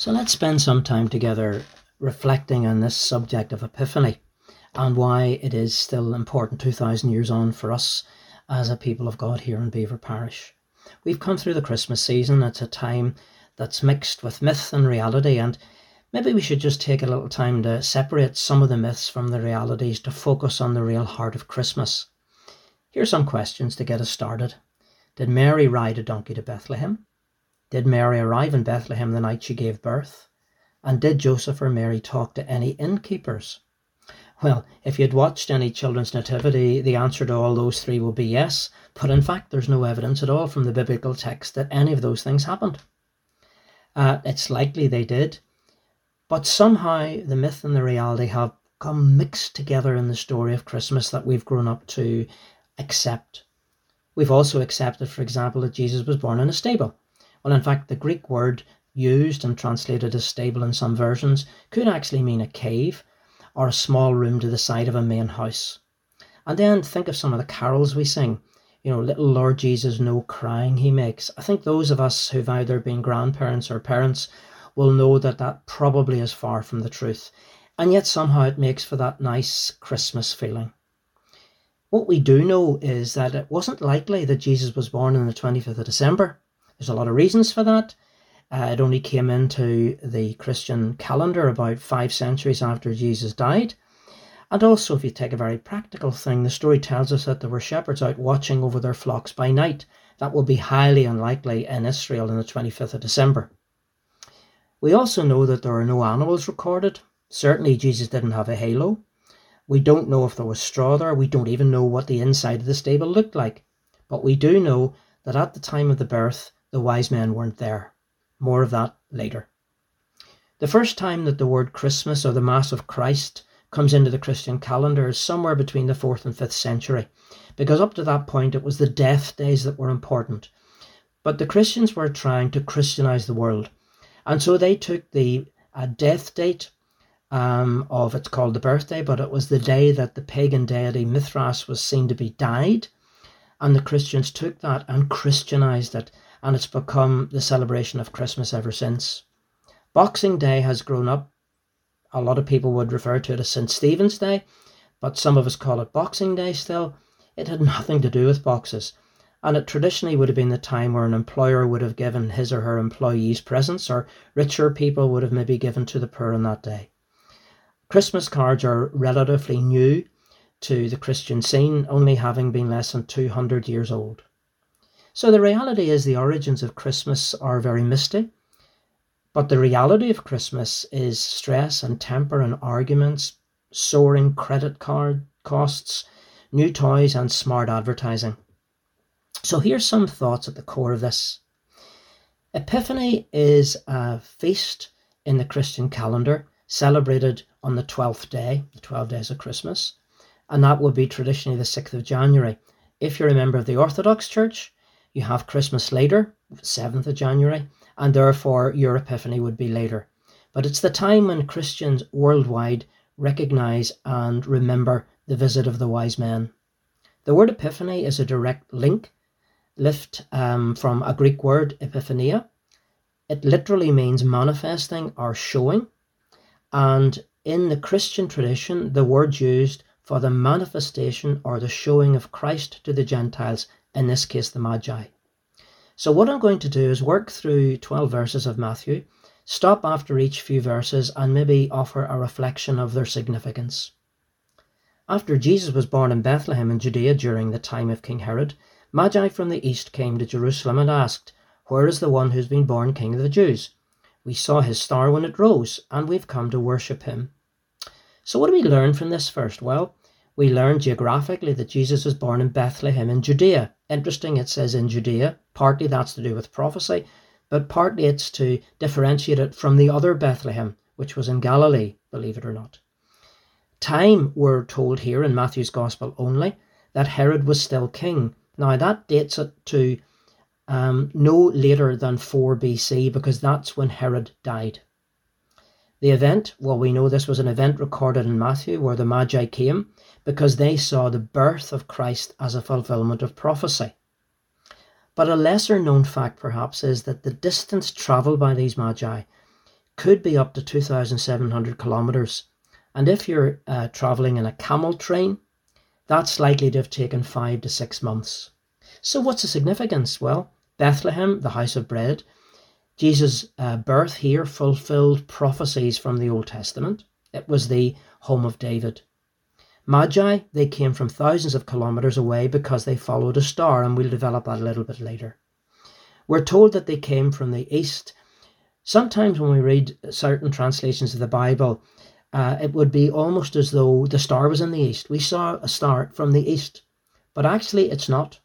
So let's spend some time together reflecting on this subject of Epiphany and why it is still important 2,000 years on for us as a people of God here in Beaver Parish. We've come through the Christmas season. It's a time that's mixed with myth and reality, and maybe we should just take a little time to separate some of the myths from the realities to focus on the real heart of Christmas. Here are some questions to get us started. Did Mary ride a donkey to Bethlehem? Did Mary arrive in Bethlehem the night she gave birth? And did Joseph or Mary talk to any innkeepers? Well, if you'd watched any children's nativity, the answer to all those three will be yes, but in fact, there's no evidence at all from the biblical text that any of those things happened. Uh, it's likely they did, but somehow the myth and the reality have come mixed together in the story of Christmas that we've grown up to accept. We've also accepted, for example, that Jesus was born in a stable. Well, in fact, the Greek word used and translated as stable in some versions could actually mean a cave or a small room to the side of a main house. And then think of some of the carols we sing. You know, little Lord Jesus, no crying he makes. I think those of us who've either been grandparents or parents will know that that probably is far from the truth. And yet somehow it makes for that nice Christmas feeling. What we do know is that it wasn't likely that Jesus was born on the 25th of December. There's a lot of reasons for that. Uh, it only came into the Christian calendar about five centuries after Jesus died. And also, if you take a very practical thing, the story tells us that there were shepherds out watching over their flocks by night. That will be highly unlikely in Israel on the 25th of December. We also know that there are no animals recorded. Certainly, Jesus didn't have a halo. We don't know if there was straw there. We don't even know what the inside of the stable looked like. But we do know that at the time of the birth, the wise men weren't there. More of that later. The first time that the word Christmas or the Mass of Christ comes into the Christian calendar is somewhere between the 4th and 5th century, because up to that point it was the death days that were important. But the Christians were trying to Christianize the world, and so they took the uh, death date um, of it's called the birthday, but it was the day that the pagan deity Mithras was seen to be died, and the Christians took that and Christianized it and it's become the celebration of Christmas ever since. Boxing Day has grown up. A lot of people would refer to it as St. Stephen's Day, but some of us call it Boxing Day still. It had nothing to do with boxes, and it traditionally would have been the time where an employer would have given his or her employees presents, or richer people would have maybe given to the poor on that day. Christmas cards are relatively new to the Christian scene, only having been less than 200 years old. So the reality is the origins of Christmas are very misty. But the reality of Christmas is stress and temper and arguments, soaring credit card costs, new toys, and smart advertising. So here's some thoughts at the core of this. Epiphany is a feast in the Christian calendar celebrated on the 12th day, the 12 days of Christmas, and that would be traditionally the 6th of January. If you're a member of the Orthodox Church, you have Christmas later, 7th of January, and therefore your Epiphany would be later. But it's the time when Christians worldwide recognize and remember the visit of the wise men. The word Epiphany is a direct link, lift um, from a Greek word, epiphania. It literally means manifesting or showing. And in the Christian tradition, the word used for the manifestation or the showing of Christ to the Gentiles in this case, the Magi. So, what I'm going to do is work through 12 verses of Matthew, stop after each few verses, and maybe offer a reflection of their significance. After Jesus was born in Bethlehem in Judea during the time of King Herod, Magi from the east came to Jerusalem and asked, Where is the one who's been born King of the Jews? We saw his star when it rose, and we've come to worship him. So, what do we learn from this first? Well, we learn geographically that Jesus was born in Bethlehem in Judea. Interesting, it says in Judea. Partly that's to do with prophecy, but partly it's to differentiate it from the other Bethlehem, which was in Galilee, believe it or not. Time, we're told here in Matthew's Gospel only, that Herod was still king. Now that dates it to um, no later than 4 BC because that's when Herod died. The event, well, we know this was an event recorded in Matthew where the Magi came because they saw the birth of Christ as a fulfillment of prophecy. But a lesser known fact, perhaps, is that the distance travelled by these Magi could be up to 2,700 kilometres. And if you're uh, travelling in a camel train, that's likely to have taken five to six months. So, what's the significance? Well, Bethlehem, the house of bread, Jesus' uh, birth here fulfilled prophecies from the Old Testament. It was the home of David. Magi, they came from thousands of kilometres away because they followed a star, and we'll develop that a little bit later. We're told that they came from the east. Sometimes when we read certain translations of the Bible, uh, it would be almost as though the star was in the east. We saw a star from the east, but actually it's not.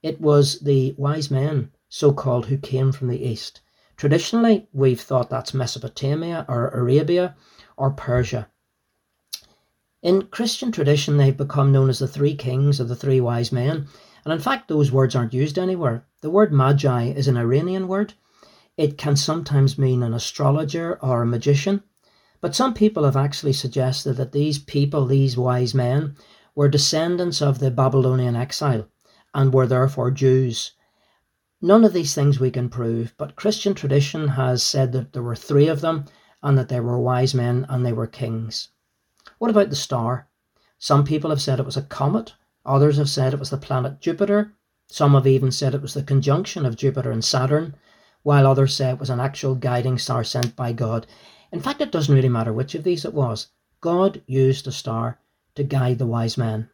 It was the wise men, so called, who came from the east. Traditionally, we've thought that's Mesopotamia or Arabia or Persia. In Christian tradition, they've become known as the three kings or the three wise men. And in fact, those words aren't used anywhere. The word magi is an Iranian word. It can sometimes mean an astrologer or a magician. But some people have actually suggested that these people, these wise men, were descendants of the Babylonian exile and were therefore Jews. None of these things we can prove, but Christian tradition has said that there were three of them and that they were wise men and they were kings. What about the star? Some people have said it was a comet, others have said it was the planet Jupiter, some have even said it was the conjunction of Jupiter and Saturn, while others say it was an actual guiding star sent by God. In fact, it doesn't really matter which of these it was. God used a star to guide the wise men.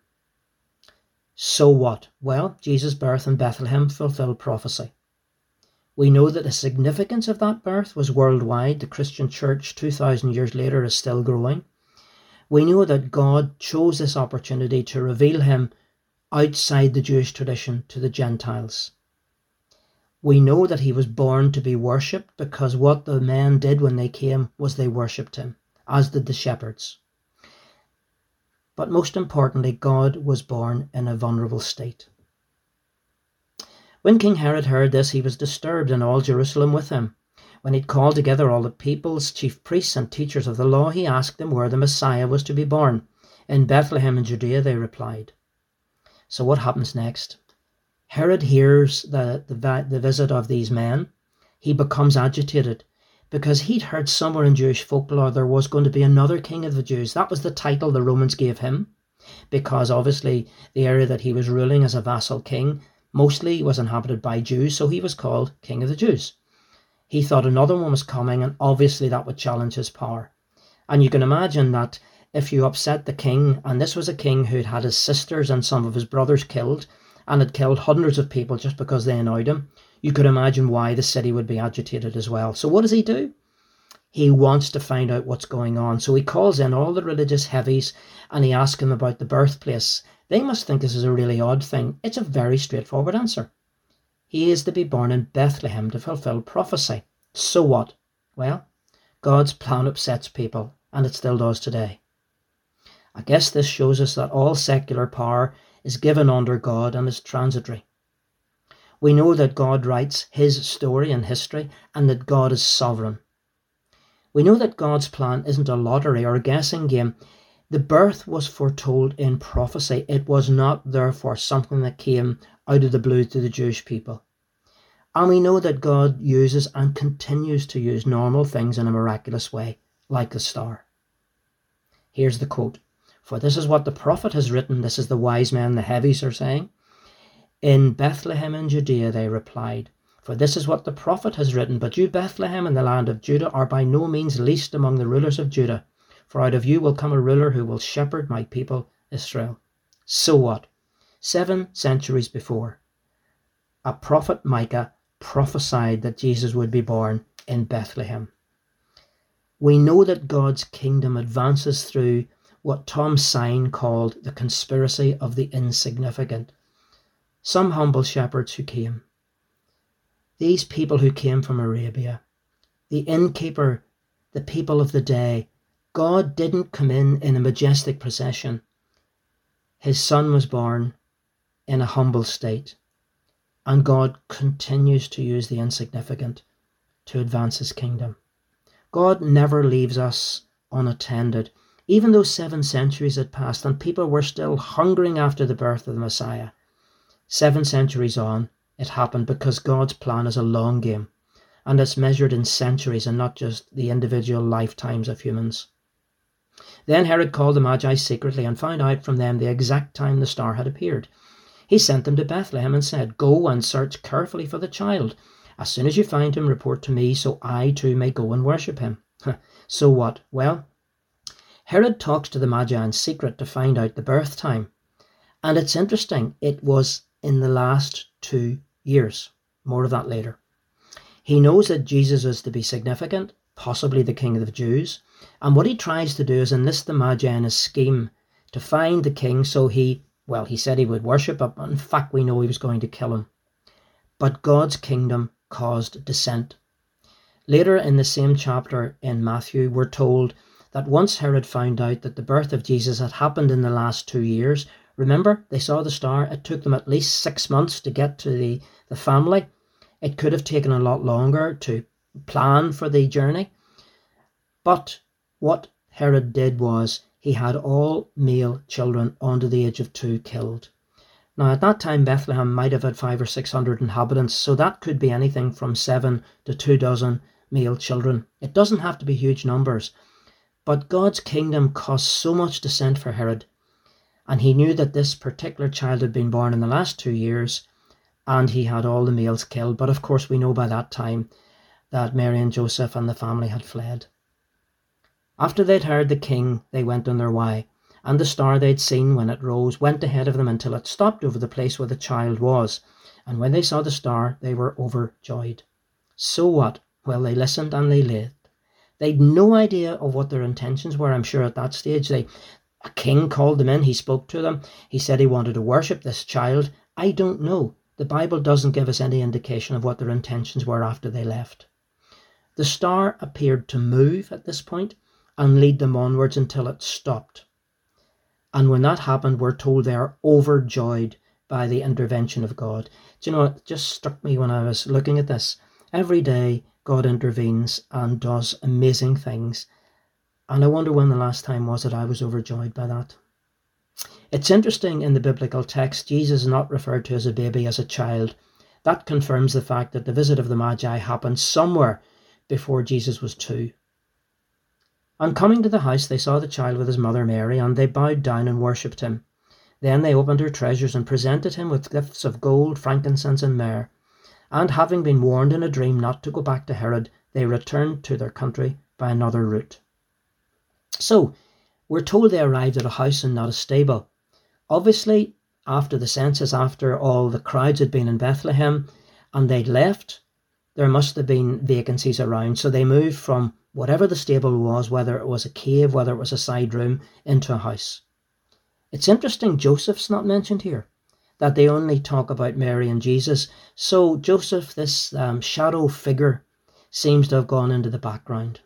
So what? Well, Jesus' birth in Bethlehem fulfilled prophecy. We know that the significance of that birth was worldwide. The Christian church 2,000 years later is still growing. We know that God chose this opportunity to reveal him outside the Jewish tradition to the Gentiles. We know that he was born to be worshipped because what the men did when they came was they worshipped him, as did the shepherds. But most importantly, God was born in a vulnerable state. When King Herod heard this, he was disturbed, and all Jerusalem with him. When he'd called together all the people's chief priests and teachers of the law, he asked them where the Messiah was to be born. In Bethlehem in Judea, they replied. So what happens next? Herod hears the, the, the visit of these men. He becomes agitated because he'd heard somewhere in Jewish folklore there was going to be another king of the Jews. That was the title the Romans gave him, because obviously the area that he was ruling as a vassal king mostly was inhabited by Jews, so he was called King of the Jews. He thought another one was coming, and obviously that would challenge his power. And you can imagine that if you upset the king, and this was a king who'd had his sisters and some of his brothers killed, and had killed hundreds of people just because they annoyed him, you could imagine why the city would be agitated as well. So, what does he do? He wants to find out what's going on. So, he calls in all the religious heavies and he asks them about the birthplace. They must think this is a really odd thing. It's a very straightforward answer. He is to be born in Bethlehem to fulfill prophecy. So what? Well, God's plan upsets people, and it still does today. I guess this shows us that all secular power is given under God and is transitory. We know that God writes his story in history and that God is sovereign. We know that God's plan isn't a lottery or a guessing game. The birth was foretold in prophecy. It was not, therefore, something that came out of the blue to the Jewish people. And we know that God uses and continues to use normal things in a miraculous way, like the star. Here's the quote For this is what the prophet has written. This is the wise men, the heavies, are saying. In Bethlehem in Judea, they replied, For this is what the prophet has written, But you, Bethlehem, in the land of Judah, are by no means least among the rulers of Judah, for out of you will come a ruler who will shepherd my people Israel. So what? Seven centuries before, a prophet Micah prophesied that Jesus would be born in Bethlehem. We know that God's kingdom advances through what Tom Sine called the conspiracy of the insignificant some humble shepherds who came. These people who came from Arabia, the innkeeper, the people of the day, God didn't come in in a majestic procession. His son was born in a humble state, and God continues to use the insignificant to advance his kingdom. God never leaves us unattended, even though seven centuries had passed and people were still hungering after the birth of the Messiah. Seven centuries on, it happened because God's plan is a long game. and it's measured in centuries and not just the individual lifetimes of humans. Then Herod called the Magi secretly and found out from them the exact time the star had appeared. He sent them to Bethlehem and said, Go and search carefully for the child. As soon as you find him, report to me, so I too may go and worship him. so what? Well, Herod talks to the Magi in secret to find out the birth time. And it's interesting, it was in the last two years. More of that later. He knows that Jesus is to be significant, possibly the King of the Jews, and what he tries to do is enlist the Magi in his scheme to find the king so he, well, he said he would worship him. In fact, we know he was going to kill him. But God's kingdom caused dissent. Later in the same chapter in Matthew, we're told that once Herod found out that the birth of Jesus had happened in the last two years, remember, they saw the star, it took them at least six months to get to the, the family. It could have taken a lot longer to plan for the journey. But what Herod did was he had all male children under the age of two killed. Now, at that time, Bethlehem might have had five or six hundred inhabitants, so that could be anything from seven to two dozen male children. It doesn't have to be huge numbers. But God's kingdom caused so much dissent for Herod, and he knew that this particular child had been born in the last two years, and he had all the males killed. But of course, we know by that time that Mary and Joseph and the family had fled. After they'd heard the king, they went on their way, and the star they'd seen when it rose went ahead of them until it stopped over the place where the child was. And when they saw the star, they were overjoyed. So what? Well, they listened and they lived. They'd no idea of what their intentions were, I'm sure, at that stage. They, a king called them in, he spoke to them, he said he wanted to worship this child. I don't know. The Bible doesn't give us any indication of what their intentions were after they left. The star appeared to move at this point and lead them onwards until it stopped. And when that happened, we're told they are overjoyed by the intervention of God. Do you know, it just struck me when I was looking at this. Every day, God intervenes and does amazing things. And I wonder when the last time was that I was overjoyed by that. It's interesting in the biblical text, Jesus is not referred to as a baby, as a child. That confirms the fact that the visit of the Magi happened somewhere before Jesus was two. On coming to the house, they saw the child with his mother Mary, and they bowed down and worshipped him. Then they opened their treasures and presented him with gifts of gold, frankincense, and myrrh. And having been warned in a dream not to go back to Herod, they returned to their country by another route. So, we're told they arrived at a house and not a stable. Obviously, after the census, after all the crowds had been in Bethlehem and they'd left, there must have been vacancies around. So they moved from whatever the stable was, whether it was a cave, whether it was a side room, into a house. It's interesting Joseph's not mentioned here, that they only talk about Mary and Jesus. So Joseph, this um, shadow figure, seems to have gone into the background.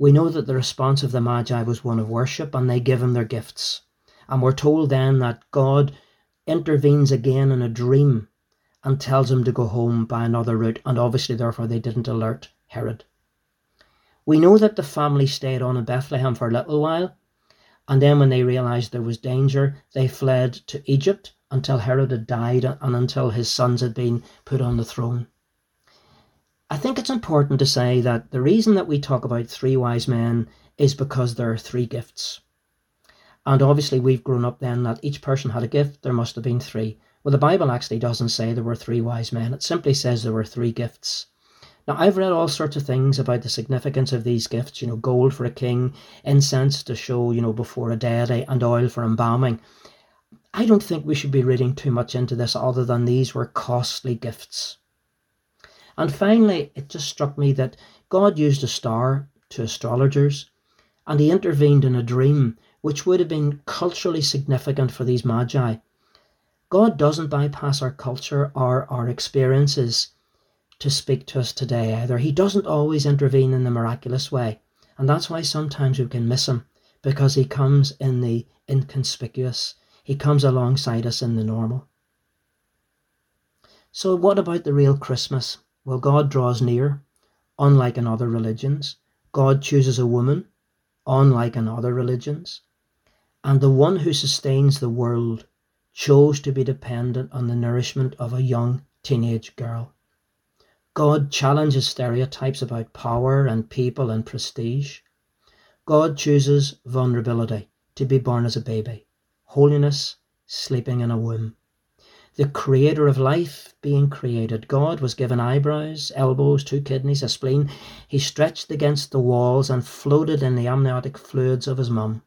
We know that the response of the Magi was one of worship, and they give him their gifts. And we're told then that God intervenes again in a dream and tells him to go home by another route, and obviously, therefore, they didn't alert Herod. We know that the family stayed on in Bethlehem for a little while, and then when they realized there was danger, they fled to Egypt until Herod had died and until his sons had been put on the throne. I think it's important to say that the reason that we talk about three wise men is because there are three gifts. And obviously, we've grown up then that each person had a gift, there must have been three. Well, the Bible actually doesn't say there were three wise men, it simply says there were three gifts. Now, I've read all sorts of things about the significance of these gifts, you know, gold for a king, incense to show, you know, before a deity, and oil for embalming. I don't think we should be reading too much into this other than these were costly gifts. And finally, it just struck me that God used a star to astrologers, and he intervened in a dream which would have been culturally significant for these magi. God doesn't bypass our culture or our experiences to speak to us today either. He doesn't always intervene in the miraculous way. And that's why sometimes we can miss him because he comes in the inconspicuous. He comes alongside us in the normal. So, what about the real Christmas? Well, God draws near, unlike in other religions. God chooses a woman, unlike in other religions. And the one who sustains the world chose to be dependent on the nourishment of a young teenage girl. God challenges stereotypes about power and people and prestige. God chooses vulnerability to be born as a baby, holiness sleeping in a womb. The creator of life being created. God was given eyebrows, elbows, two kidneys, a spleen. He stretched against the walls and floated in the amniotic fluids of his mum.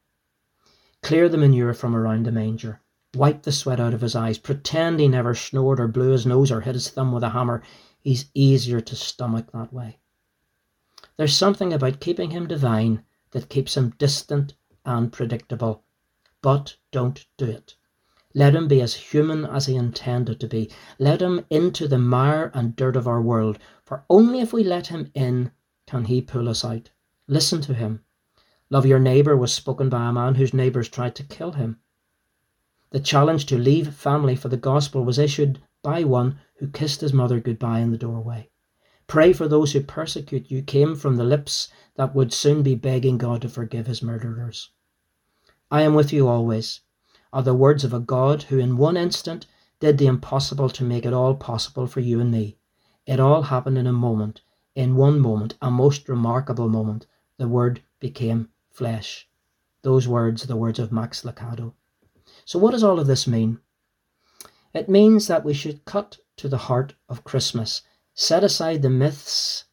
Clear the manure from around the manger. Wipe the sweat out of his eyes. Pretend he never snored or blew his nose or hit his thumb with a hammer. He's easier to stomach that way. There's something about keeping him divine that keeps him distant and predictable. But don't do it. Let him be as human as he intended to be. Let him into the mire and dirt of our world, for only if we let him in can he pull us out. Listen to him. Love your neighbour was spoken by a man whose neighbours tried to kill him. The challenge to leave family for the gospel was issued by one who kissed his mother goodbye in the doorway. Pray for those who persecute you came from the lips that would soon be begging God to forgive his murderers. I am with you always are the words of a God who, in one instant, did the impossible to make it all possible for you and me. It all happened in a moment, in one moment, a most remarkable moment. The Word became flesh. Those words, the words of Max Lucado. So, what does all of this mean? It means that we should cut to the heart of Christmas, set aside the myths,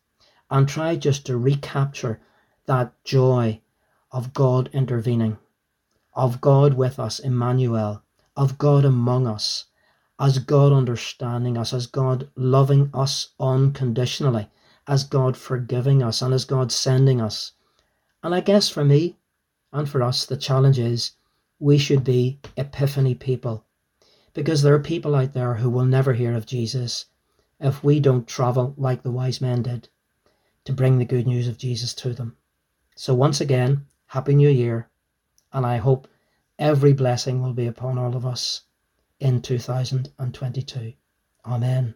and try just to recapture that joy of God intervening, of God with us, Emmanuel, of God among us, as God understanding us, as God loving us unconditionally, as God forgiving us, and as God sending us. And I guess for me and for us, the challenge is we should be epiphany people because there are people out there who will never hear of Jesus if we don't travel like the wise men did to bring the good news of Jesus to them. So, once again, Happy New Year, and I hope every blessing will be upon all of us in 2022. Amen.